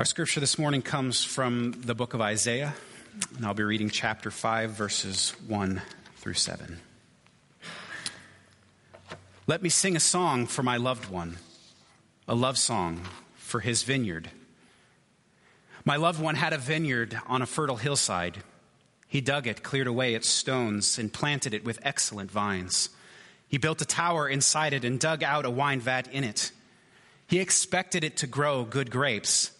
Our scripture this morning comes from the book of Isaiah, and I'll be reading chapter 5, verses 1 through 7. Let me sing a song for my loved one, a love song for his vineyard. My loved one had a vineyard on a fertile hillside. He dug it, cleared away its stones, and planted it with excellent vines. He built a tower inside it and dug out a wine vat in it. He expected it to grow good grapes,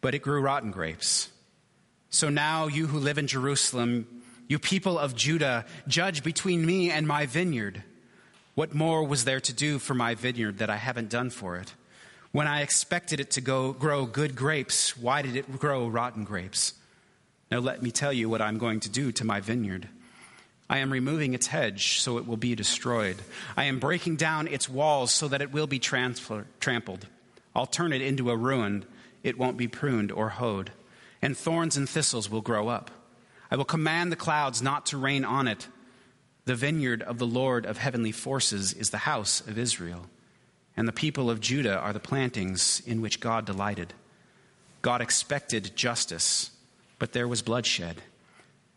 but it grew rotten grapes. So now, you who live in Jerusalem, you people of Judah, judge between me and my vineyard. What more was there to do for my vineyard that I haven't done for it? When I expected it to go, grow good grapes, why did it grow rotten grapes? Now let me tell you what I'm going to do to my vineyard. I am removing its hedge so it will be destroyed. I am breaking down its walls so that it will be trampled. I'll turn it into a ruin. It won't be pruned or hoed. And thorns and thistles will grow up. I will command the clouds not to rain on it. The vineyard of the Lord of heavenly forces is the house of Israel. And the people of Judah are the plantings in which God delighted. God expected justice, but there was bloodshed.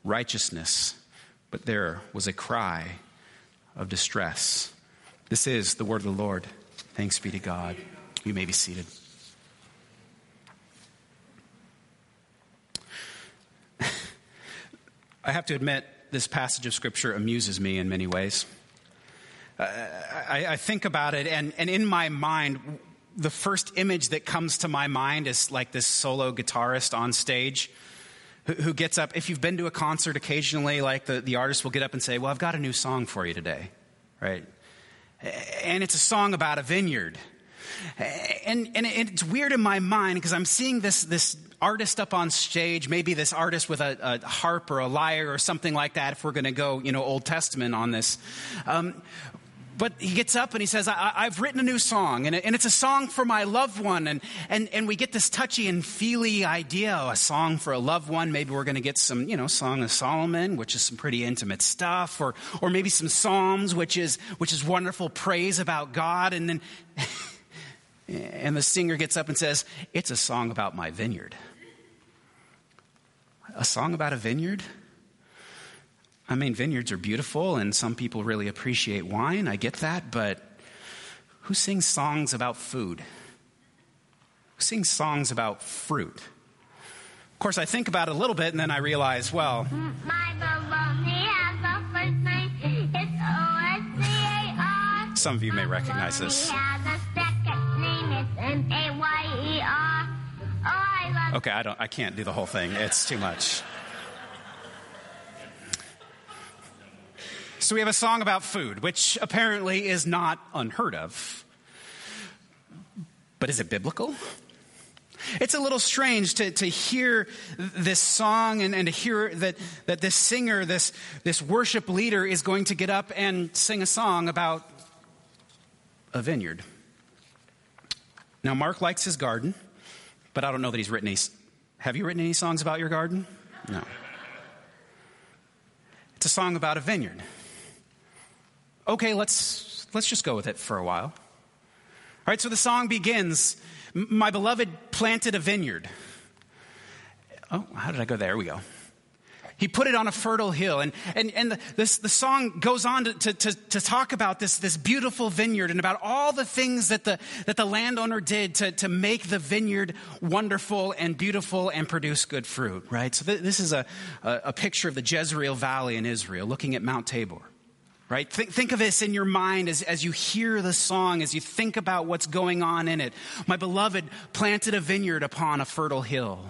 Righteousness but there was a cry of distress. This is the word of the Lord. Thanks be to God. You may be seated. I have to admit, this passage of Scripture amuses me in many ways. Uh, I, I, think about it, and, and in my mind, the first image that comes to my mind is like this solo guitarist on stage who, who gets up. If you've been to a concert occasionally, like the, the artist will get up and say, Well, I've got a new song for you today, right? And it's a song about a vineyard. And, and it's weird in my mind because I'm seeing this, this artist up on stage, maybe this artist with a, a harp or a lyre or something like that, if we're going to go, you know, Old Testament on this. Um, but he gets up and he says, I, have written a new song, and, it's a song for my loved one. And, and, and we get this touchy and feely idea, a song for a loved one. Maybe we're going to get some, you know, Song of Solomon, which is some pretty intimate stuff, or, or maybe some Psalms, which is, which is wonderful praise about God. And then, and the singer gets up and says, It's a song about my vineyard. A song about a vineyard? I mean, vineyards are beautiful, and some people really appreciate wine. I get that, but who sings songs about food? Who sings songs about fruit? Of course, I think about it a little bit, and then I realize, well. Some of you may recognize this. Okay, I don't. I can't do the whole thing. It's too much. So we have a song about food, which apparently is not unheard of. But is it biblical? It's a little strange to, to hear this song and, and to hear that, that this singer, this, this worship leader, is going to get up and sing a song about a vineyard. Now, Mark likes his garden, but I don't know that he's written any. Have you written any songs about your garden? No. It's a song about a vineyard okay, let's, let's just go with it for a while. All right, so the song begins My beloved planted a vineyard. Oh, how did I go? There we go. He put it on a fertile hill. And, and, and the, this, the song goes on to, to, to, to, talk about this, this beautiful vineyard and about all the things that the, that the landowner did to, to make the vineyard wonderful and beautiful and produce good fruit, right? So th- this is a, a, a picture of the Jezreel Valley in Israel, looking at Mount Tabor right? Think, think of this in your mind as, as you hear the song, as you think about what's going on in it. My beloved planted a vineyard upon a fertile hill.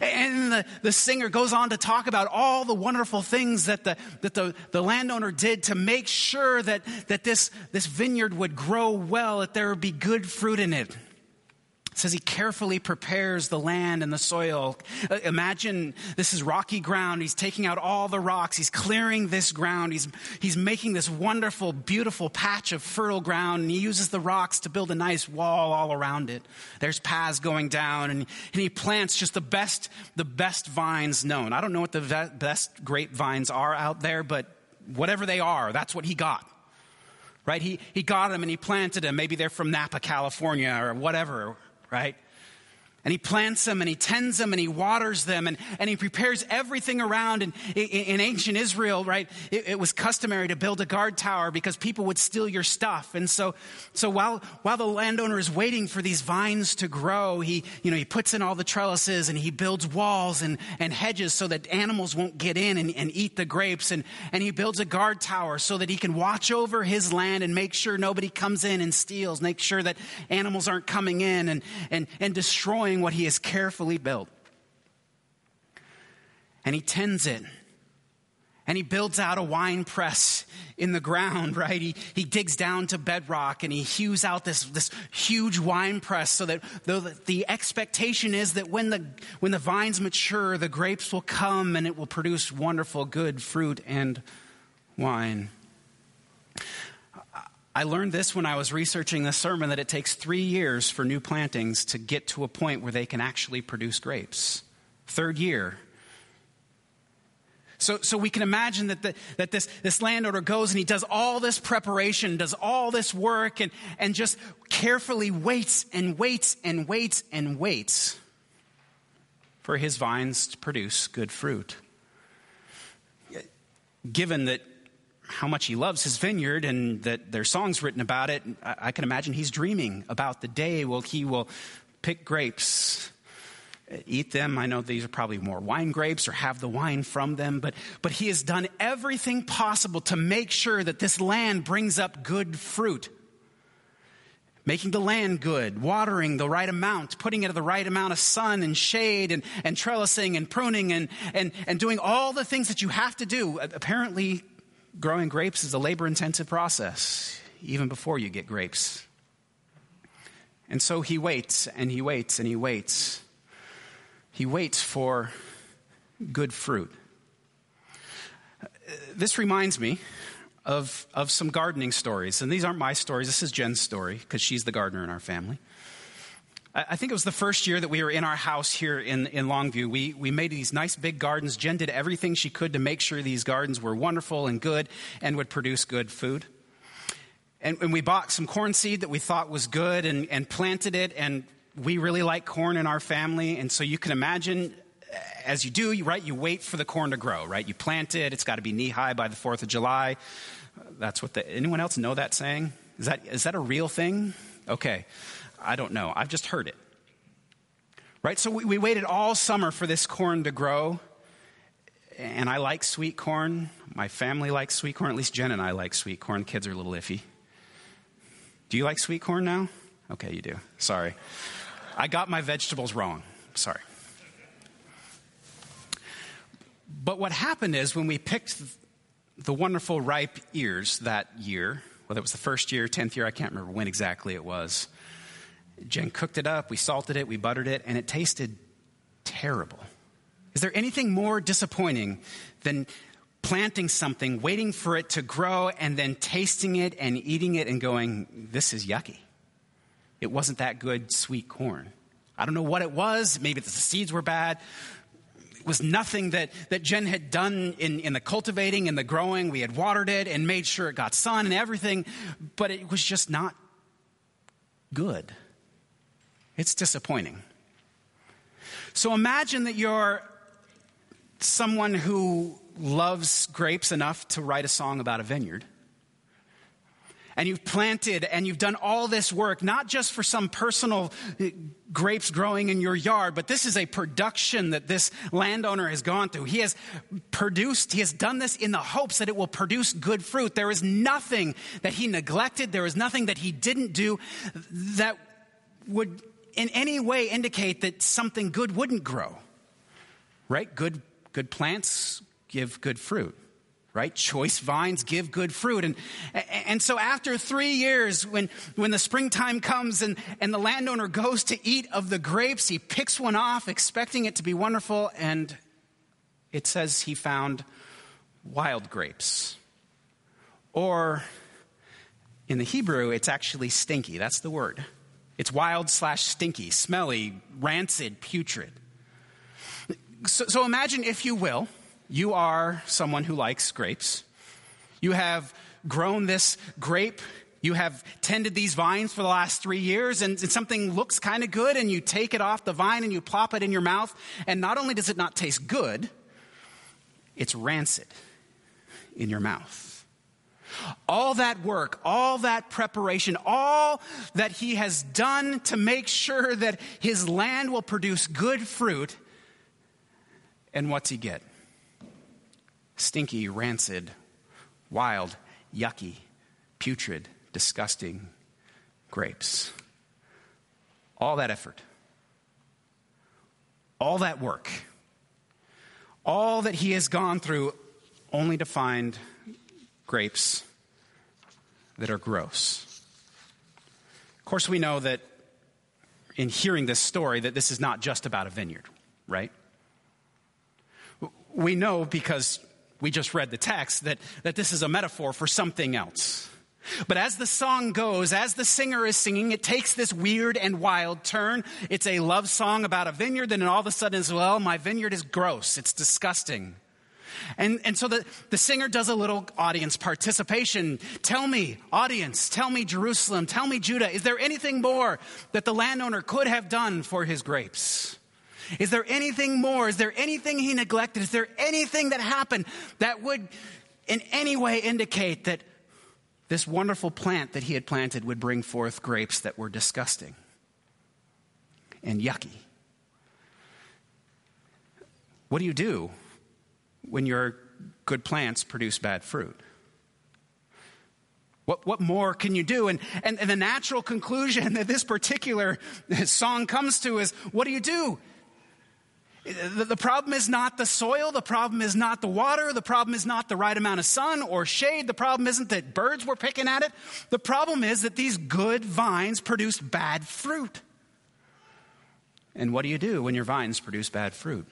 And the, the singer goes on to talk about all the wonderful things that the, that the, the landowner did to make sure that, that this, this vineyard would grow well, that there would be good fruit in it. It says he carefully prepares the land and the soil. Uh, imagine this is rocky ground. He's taking out all the rocks. He's clearing this ground. He's, he's making this wonderful, beautiful patch of fertile ground. And he uses the rocks to build a nice wall all around it. There's paths going down and, and he plants just the best, the best vines known. I don't know what the best grapevines are out there, but whatever they are, that's what he got right? He, he got them and he planted them. Maybe they're from Napa, California or whatever, right? And he plants them and he tends them and he waters them and, and he prepares everything around. And in, in ancient Israel, right, it, it, was customary to build a guard tower because people would steal your stuff. And so, so while, while the landowner is waiting for these vines to grow, he, you know, he puts in all the trellises and he builds walls and, and hedges so that animals won't get in and, and eat the grapes. And, and he builds a guard tower so that he can watch over his land and make sure nobody comes in and steals, make sure that animals aren't coming in and, and, and destroying what he has carefully built. And he tends it. And he builds out a wine press in the ground, right? He, he digs down to bedrock and he hews out this, this huge wine press so that though the, the expectation is that when the, when the vines mature, the grapes will come and it will produce wonderful, good fruit and wine. I learned this when I was researching this sermon that it takes three years for new plantings to get to a point where they can actually produce grapes. Third year. So, so we can imagine that, the, that this, this landowner goes and he does all this preparation, does all this work, and, and just carefully waits and waits and waits and waits for his vines to produce good fruit. Given that how much he loves his vineyard and that there's songs written about it, I, can imagine he's dreaming about the day where he will pick grapes eat them. I know these are probably more wine grapes or have the wine from them, but, but he has done everything possible to make sure that this land brings up good fruit. Making the land good, watering the right amount, putting it the right amount of sun and shade and, and trellising and pruning and, and, and doing all the things that you have to do. Apparently, growing grapes is a labor intensive process, even before you get grapes. And so he waits and he waits and he waits. He waits for good fruit. This reminds me of, of some gardening stories. And these aren't my stories, this is Jen's story, because she's the gardener in our family. I think it was the first year that we were in our house here in, in Longview. We, we made these nice big gardens. Jen did everything she could to make sure these gardens were wonderful and good and would produce good food. And, and we bought some corn seed that we thought was good and, and planted it. And we really like corn in our family. And so you can imagine, uh, as you do, right, you wait for the corn to grow, right? You plant it, it's got to be knee high by the 4th of July. That's what the, anyone else know that saying? Is that, is that a real thing? Okay. I don't know. I've just heard it. Right? So we, we waited all summer for this corn to grow. And I like sweet corn. My family likes sweet corn. At least Jen and I like sweet corn. Kids are a little iffy. Do you like sweet corn now? Okay, you do. Sorry. I got my vegetables wrong. Sorry. But what happened is when we picked the wonderful ripe ears that year, whether it was the first year, 10th year, I can't remember when exactly it was, Jen cooked it up, we salted it, we buttered it, and it tasted terrible. Is there anything more disappointing than planting something, waiting for it to grow, and then tasting it and eating it and going, this is yucky? It wasn't that good sweet corn. I don't know what it was. Maybe the seeds were bad. It was nothing that, that Jen had done in, in the cultivating and the growing. We had watered it and made sure it got sun and everything, but it was just not good. It's disappointing. So imagine that you're someone who loves grapes enough to write a song about a vineyard. And you've planted and you've done all this work, not just for some personal uh, grapes growing in your yard, but this is a production that this landowner has gone through. He has produced, he has done this in the hopes that it will produce good fruit. There is nothing that he neglected, there is nothing that he didn't do that would in any way indicate that something good wouldn't grow. Right? Good, good plants give good fruit. Right? Choice vines give good fruit. And, and so after three years, when, when the springtime comes and, and the landowner goes to eat of the grapes, he picks one off, expecting it to be wonderful, and it says he found wild grapes. Or in the Hebrew, it's actually stinky. That's the word. It's wild slash stinky, smelly, rancid, putrid. So, so, imagine, if you will, you are someone who likes grapes. You have grown this grape You have tended these vines for the last three years, and, and something looks kind of good, and you take it off the vine and you plop it in your mouth, and not only does it not taste good, it's rancid in your mouth. All that work, all that preparation, all that he has done to make sure that his land will produce good fruit. And what's he get? Stinky, rancid, wild, yucky, putrid, disgusting grapes. All that effort, all that work, all that he has gone through only to find grapes that are gross. Of course, we know that in hearing this story that this is not just about a vineyard, right? We know because we just read the text that, that this is a metaphor for something else. But as the song goes, as the singer is singing, it takes this weird and wild turn. It's a love song about a vineyard, and then all of a sudden, as well, my vineyard is gross. It's disgusting. And, and so the, the singer does a little audience participation. Tell me, audience, tell me, Jerusalem, tell me, Judah, is there anything more that the landowner could have done for his grapes? Is there anything more? Is there anything he neglected? Is there anything that happened that would in any way indicate that this wonderful plant that he had planted would bring forth grapes that were disgusting and yucky? What do you do when your good plants produce bad fruit? What, what more can you do? And, and, and the natural conclusion that this particular song comes to is what do you do? The, the problem is not the soil. The problem is not the water. The problem is not the right amount of sun or shade. The problem isn't that birds were picking at it. The problem is that these good vines produced bad fruit. And what do you do when your vines produce bad fruit?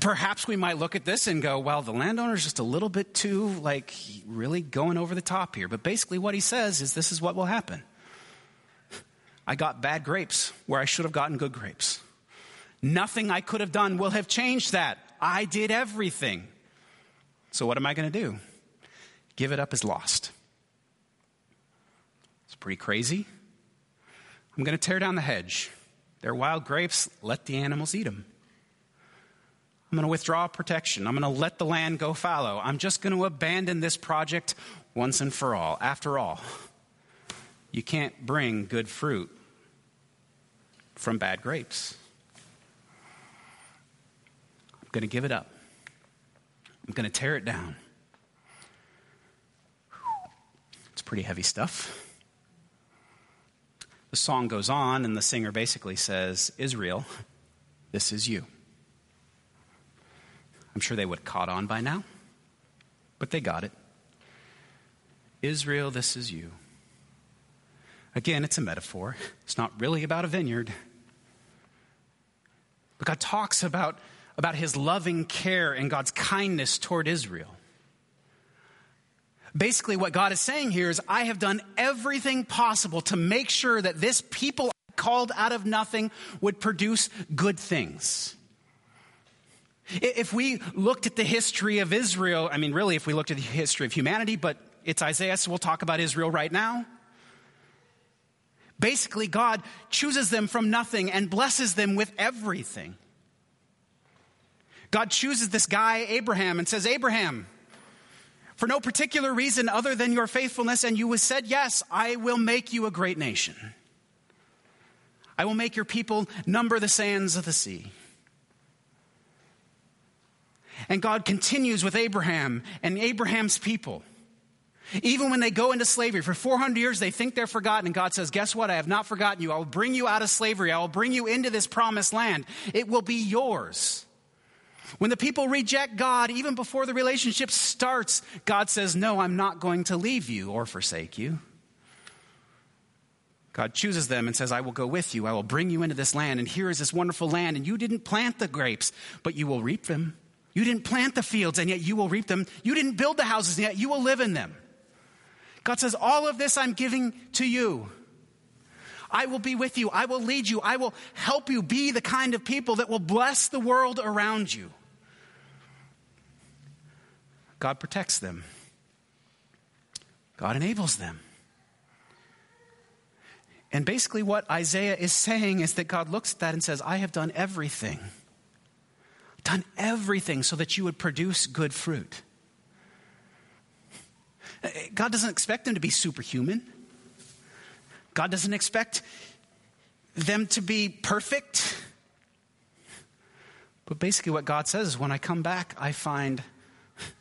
Perhaps we might look at this and go, well, the landowner's just a little bit too, like, really going over the top here. But basically, what he says is this is what will happen. I got bad grapes where I should have gotten good grapes. Nothing I could have done will have changed that. I did everything. So, what am I going to do? Give it up as lost. It's pretty crazy. I'm going to tear down the hedge. They're wild grapes. Let the animals eat them. I'm going to withdraw protection. I'm going to let the land go fallow. I'm just going to abandon this project once and for all. After all, you can't bring good fruit from bad grapes. I'm going to give it up. I'm going to tear it down. It's pretty heavy stuff. The song goes on, and the singer basically says, Israel, this is you. I'm sure they would have caught on by now, but they got it. Israel, this is you. Again, it's a metaphor. It's not really about a vineyard. But God talks about, about his loving care and God's kindness toward Israel. Basically, what God is saying here is, I have done everything possible to make sure that this people called out of nothing would produce good things. If we looked at the history of Israel, I mean, really, if we looked at the history of humanity, but it's Isaiah, so we'll talk about Israel right now. Basically, God chooses them from nothing and blesses them with everything. God chooses this guy, Abraham, and says, Abraham, for no particular reason other than your faithfulness, and you said, Yes, I will make you a great nation. I will make your people number the sands of the sea. And God continues with Abraham and Abraham's people. Even when they go into slavery for 400 years, they think they're forgotten. And God says, Guess what? I have not forgotten you. I will bring you out of slavery. I will bring you into this promised land. It will be yours. When the people reject God, even before the relationship starts, God says, No, I'm not going to leave you or forsake you. God chooses them and says, I will go with you. I will bring you into this land. And here is this wonderful land. And you didn't plant the grapes, but you will reap them. You didn't plant the fields, and yet you will reap them. You didn't build the houses, and yet you will live in them. God says, All of this I'm giving to you. I will be with you. I will lead you. I will help you be the kind of people that will bless the world around you. God protects them, God enables them. And basically, what Isaiah is saying is that God looks at that and says, I have done everything. Done everything so that you would produce good fruit. God doesn't expect them to be superhuman. God doesn't expect them to be perfect. But basically, what God says is when I come back, I find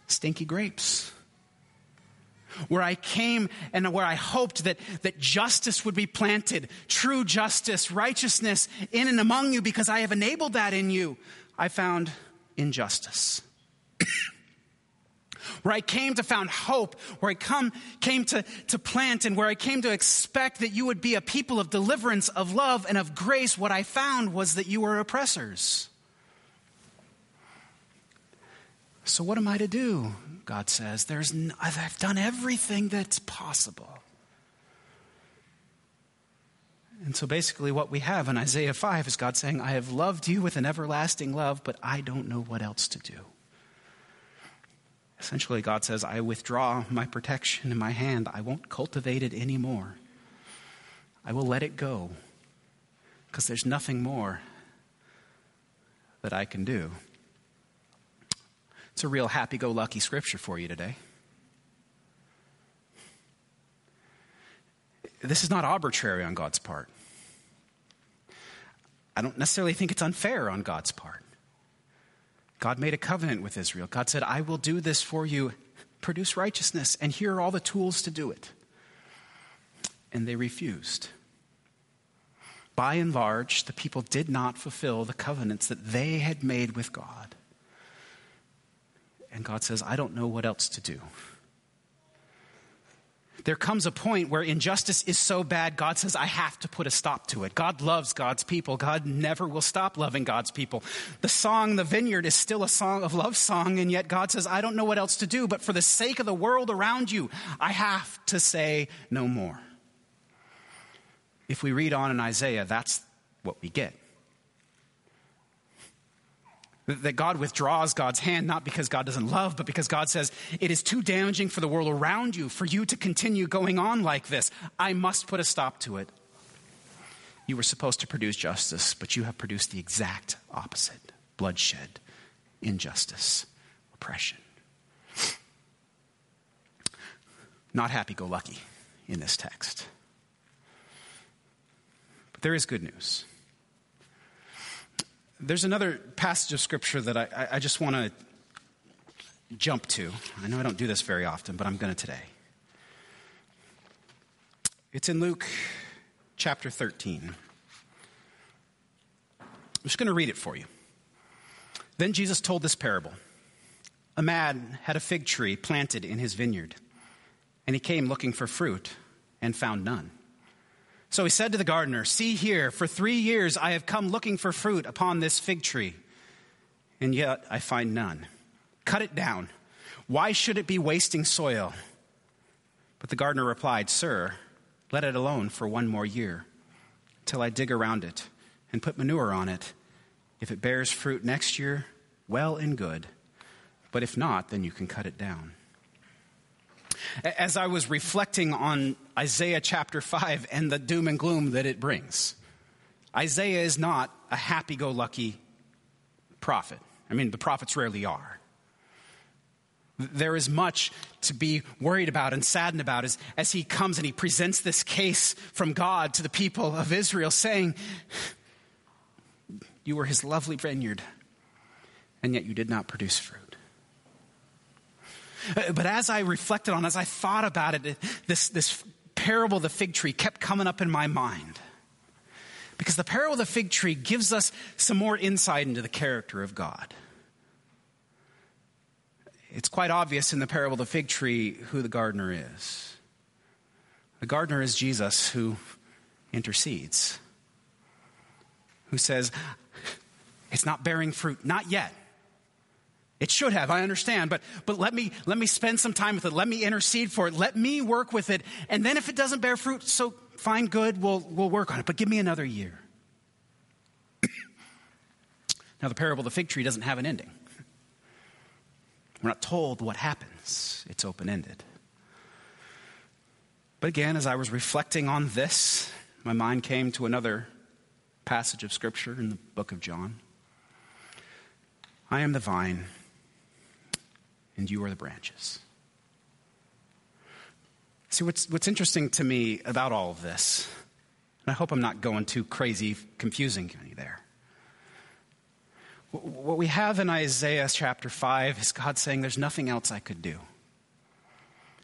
stinky grapes. Where I came and where I hoped that, that justice would be planted, true justice, righteousness in and among you because I have enabled that in you, I found injustice. where I came to found hope, where I come, came to, to plant, and where I came to expect that you would be a people of deliverance, of love, and of grace, what I found was that you were oppressors. So, what am I to do? God says, There's n- I've done everything that's possible. And so basically, what we have in Isaiah 5 is God saying, I have loved you with an everlasting love, but I don't know what else to do. Essentially, God says, I withdraw my protection in my hand. I won't cultivate it anymore. I will let it go because there's nothing more that I can do. It's a real happy go lucky scripture for you today. This is not arbitrary on God's part. I don't necessarily think it's unfair on God's part. God made a covenant with Israel. God said, I will do this for you, produce righteousness, and here are all the tools to do it. And they refused. By and large, the people did not fulfill the covenants that they had made with God. And God says, I don't know what else to do. There comes a point where injustice is so bad, God says, I have to put a stop to it. God loves God's people. God never will stop loving God's people. The song, The Vineyard, is still a song of love song, and yet God says, I don't know what else to do, but for the sake of the world around you, I have to say no more. If we read on in Isaiah, that's what we get. That God withdraws God's hand not because God doesn't love, but because God says, it is too damaging for the world around you for you to continue going on like this. I must put a stop to it. You were supposed to produce justice, but you have produced the exact opposite bloodshed, injustice, oppression. Not happy go lucky in this text. But there is good news. There's another passage of scripture that I, I just want to jump to. I know I don't do this very often, but I'm going to today. It's in Luke chapter 13. I'm just going to read it for you. Then Jesus told this parable A man had a fig tree planted in his vineyard, and he came looking for fruit and found none. So he said to the gardener, See here, for three years I have come looking for fruit upon this fig tree, and yet I find none. Cut it down. Why should it be wasting soil? But the gardener replied, Sir, let it alone for one more year, till I dig around it and put manure on it. If it bears fruit next year, well and good. But if not, then you can cut it down. As I was reflecting on Isaiah chapter 5 and the doom and gloom that it brings, Isaiah is not a happy go lucky prophet. I mean, the prophets rarely are. There is much to be worried about and saddened about as, as he comes and he presents this case from God to the people of Israel, saying, You were his lovely vineyard, and yet you did not produce fruit. Uh, but as I reflected on, as I thought about it, this, this parable of the fig tree kept coming up in my mind. Because the parable of the fig tree gives us some more insight into the character of God. It's quite obvious in the parable of the fig tree who the gardener is. The gardener is Jesus who intercedes, who says, It's not bearing fruit, not yet. It should have, I understand, but, but let, me, let me spend some time with it. Let me intercede for it. Let me work with it. And then if it doesn't bear fruit, so fine, good, we'll, we'll work on it. But give me another year. now, the parable of the fig tree doesn't have an ending. We're not told what happens, it's open ended. But again, as I was reflecting on this, my mind came to another passage of Scripture in the book of John. I am the vine, and you are the branches. See, what's, what's interesting to me about all of this, and I hope I'm not going too crazy, confusing you there. What we have in Isaiah chapter 5 is God saying, There's nothing else I could do.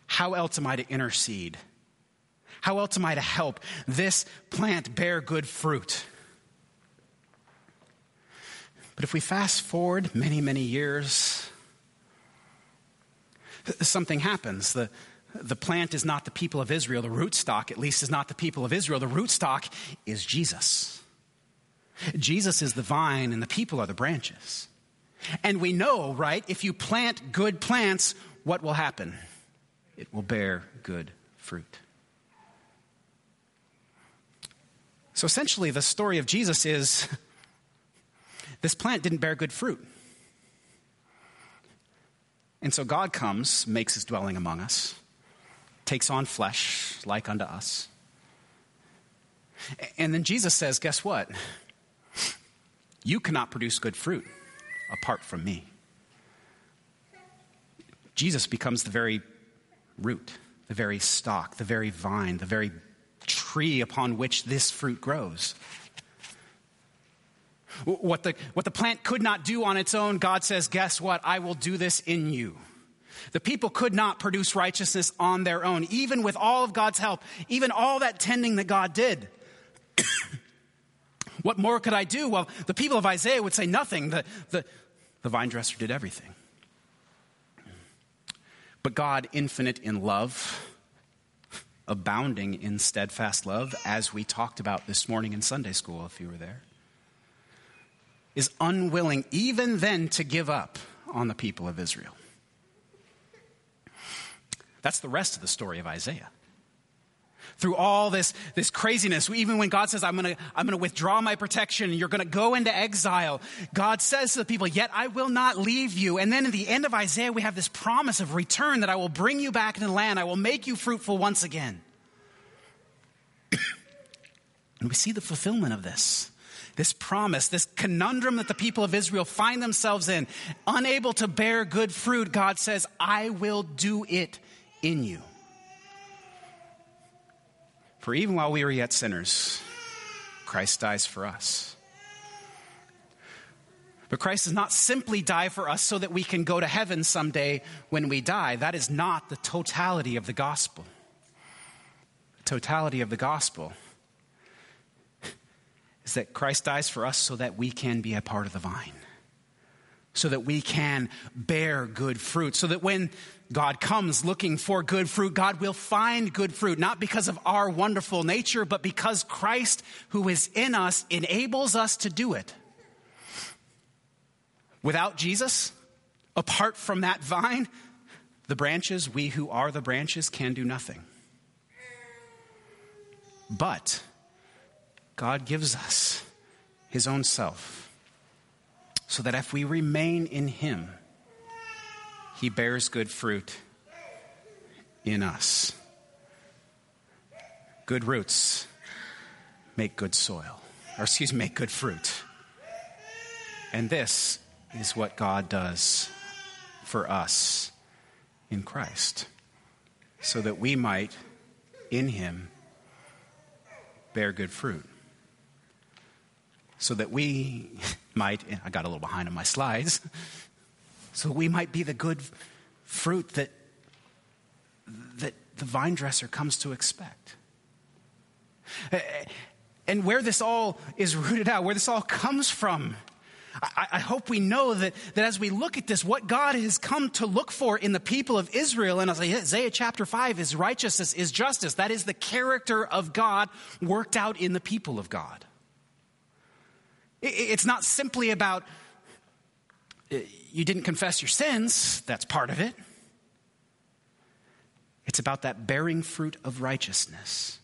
How else am I to intercede? How else am I to help this plant bear good fruit? But if we fast forward many, many years, something happens. The, the plant is not the people of Israel. The rootstock, at least, is not the people of Israel. The rootstock is Jesus. Jesus is the vine, and the people are the branches. And we know, right, if you plant good plants, what will happen? It will bear good fruit. So essentially, the story of Jesus is this plant didn't bear good fruit. And so God comes, makes his dwelling among us, takes on flesh like unto us. And then Jesus says, Guess what? You cannot produce good fruit apart from me. Jesus becomes the very root, the very stock, the very vine, the very tree upon which this fruit grows. What the, what the plant could not do on its own, God says, Guess what? I will do this in you. The people could not produce righteousness on their own, even with all of God's help, even all that tending that God did. what more could I do? Well, the people of Isaiah would say nothing. The, the, the vine dresser did everything. But God, infinite in love, abounding in steadfast love, as we talked about this morning in Sunday school, if you were there, is unwilling even then to give up on the people of Israel. That's the rest of the story of Isaiah. Through all this, this craziness, even when God says, I'm going to I'm to withdraw my protection you're going to go into exile, God says to the people, Yet I will not leave you. And then in the end of Isaiah, we have this promise of return that I will bring you back into the land, I will make you fruitful once again. and we see the fulfillment of this this promise, this conundrum that the people of Israel find themselves in, unable to bear good fruit, God says, I will do it in you. For even while we were yet sinners, Christ dies for us. But Christ does not simply die for us so that we can go to heaven someday when we die. That is not the totality of the gospel. The totality of the gospel is that Christ dies for us so that we can be a part of the vine, so that we can bear good fruit, so that when God comes looking for good fruit, God will find good fruit, not because of our wonderful nature, but because Christ, who is in us, enables us to do it. Without Jesus, apart from that vine, the branches, we who are the branches, can do nothing. But God gives us his own self so that if we remain in him, he bears good fruit in us. Good roots make good soil, or excuse me, make good fruit. And this is what God does for us in Christ, so that we might, in Him, bear good fruit so that we might, I got a little behind on my slides, so we might be the good fruit that, that the vine dresser comes to expect. And where this all is rooted out, where this all comes from, I, I, hope we know that, that as we look at this, what God has come to look for in the people of Israel in Isaiah chapter 5 is righteousness, is justice. That is the character of God worked out in the people of God. It's not simply about uh, you didn't confess your sins, that's part of it. It's about that bearing fruit of righteousness,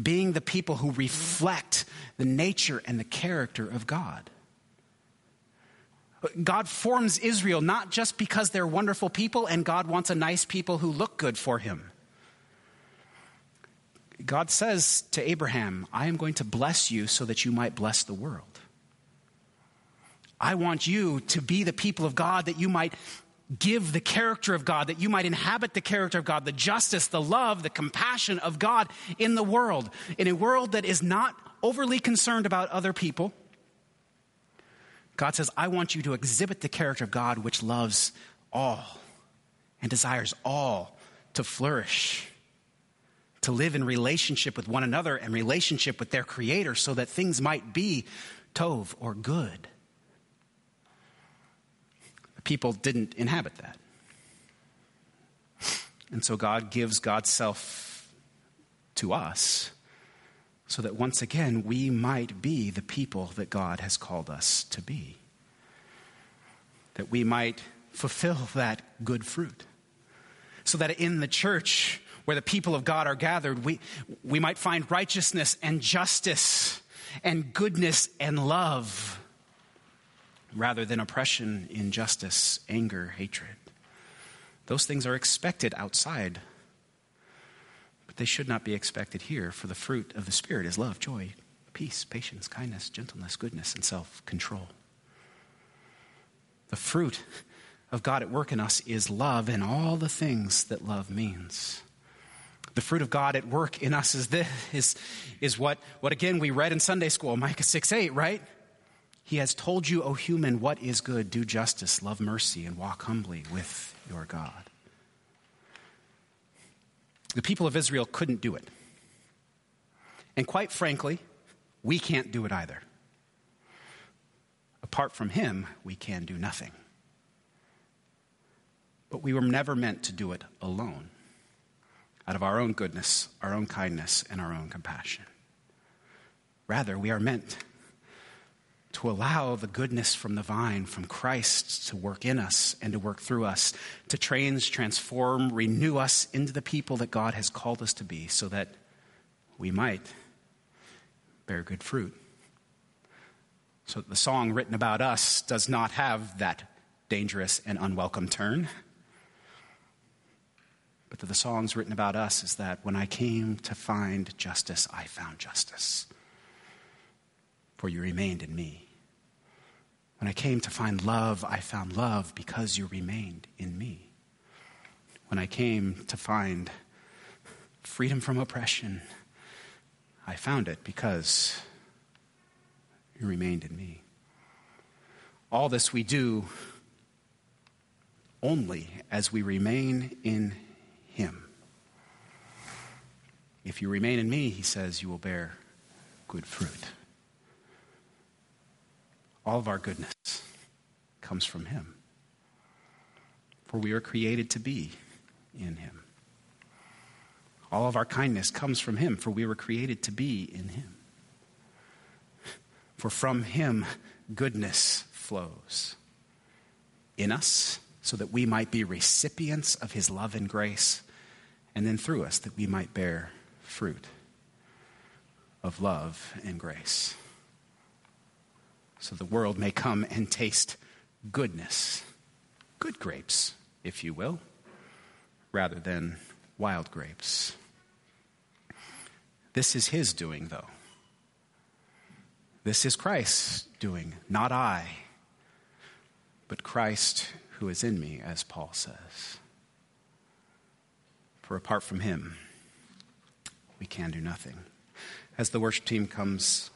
being the people who reflect the nature and the character of God. God forms Israel not just because they're wonderful people and God wants a nice people who look good for him. God says to Abraham, I am going to bless you so that you might bless the world. I want you to be the people of God that you might give the character of God, that you might inhabit the character of God, the justice, the love, the compassion of God in the world, in a world that is not overly concerned about other people. God says, I want you to exhibit the character of God which loves all and desires all to flourish, to live in relationship with one another and relationship with their Creator so that things might be tov or good people didn't inhabit that. And so God gives God's self to us so that once again we might be the people that God has called us to be. That we might fulfill that good fruit. So that in the church where the people of God are gathered, we, we might find righteousness and justice and goodness and love rather than oppression, injustice, anger, hatred. Those things are expected outside, but they should not be expected here, for the fruit of the Spirit is love, joy, peace, patience, kindness, gentleness, goodness, and self control. The fruit of God at work in us is love and all the things that love means. The fruit of God at work in us is this is, is what, what again we read in Sunday school, Micah 6 8, right? He has told you, O human, what is good. Do justice, love mercy, and walk humbly with your God. The people of Israel couldn't do it. And quite frankly, we can't do it either. Apart from Him, we can do nothing. But we were never meant to do it alone, out of our own goodness, our own kindness, and our own compassion. Rather, we are meant to allow the goodness from the vine, from Christ, to work in us and to work through us, to change, transform, renew us into the people that God has called us to be, so that we might bear good fruit. So the song written about us does not have that dangerous and unwelcome turn. But the songs written about us is that when I came to find justice, I found justice. For you remained in me. When I came to find love, I found love because you remained in me. When I came to find freedom from oppression, I found it because you remained in me. All this we do only as we remain in Him. If you remain in me, He says, you will bear good fruit. All of our goodness comes from Him. For we are created to be in Him. All of our kindness comes from Him, for we were created to be in Him. For from Him, goodness flows in us so that we might be recipients of His love and grace, and then through us that we might bear fruit of love and grace so the world may come and taste goodness, good grapes, if you will, rather than wild grapes. This is his doing, though. This is Christ's doing, not I, but Christ who is in me, as Paul says. For apart from him, we can do nothing. As the worship team comes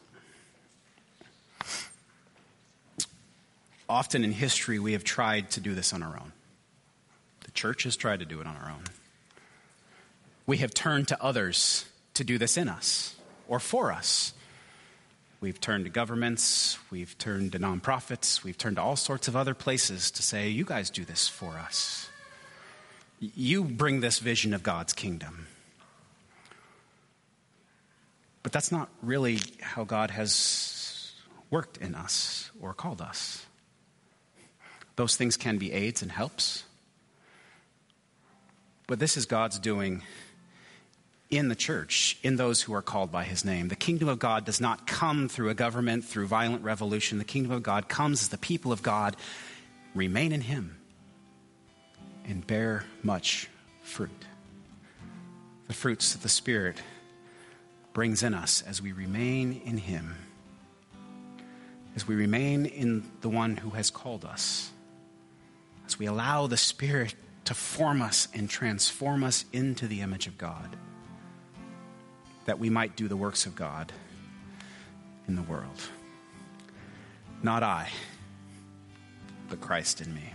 Often in history, we have tried to do this on our own. The church has tried to do it on our own. We have turned to others to do this in us or for us. We've turned to governments, we've turned to nonprofits, we've turned to all sorts of other places to say, you guys do this for us. You bring this vision of God's kingdom. But that's not really how God has worked in us or called us. Those things can be aids and helps. But this is God's doing in the church, in those who are called by his name. The kingdom of God does not come through a government, through violent revolution. The kingdom of God comes as the people of God remain in him and bear much fruit. The fruits that the Spirit brings in us as we remain in Him, as we remain in the one who has called us, as we allow the Spirit to form us and transform us into the image of God, that we might do the works of God in the world. Not I, but Christ in me.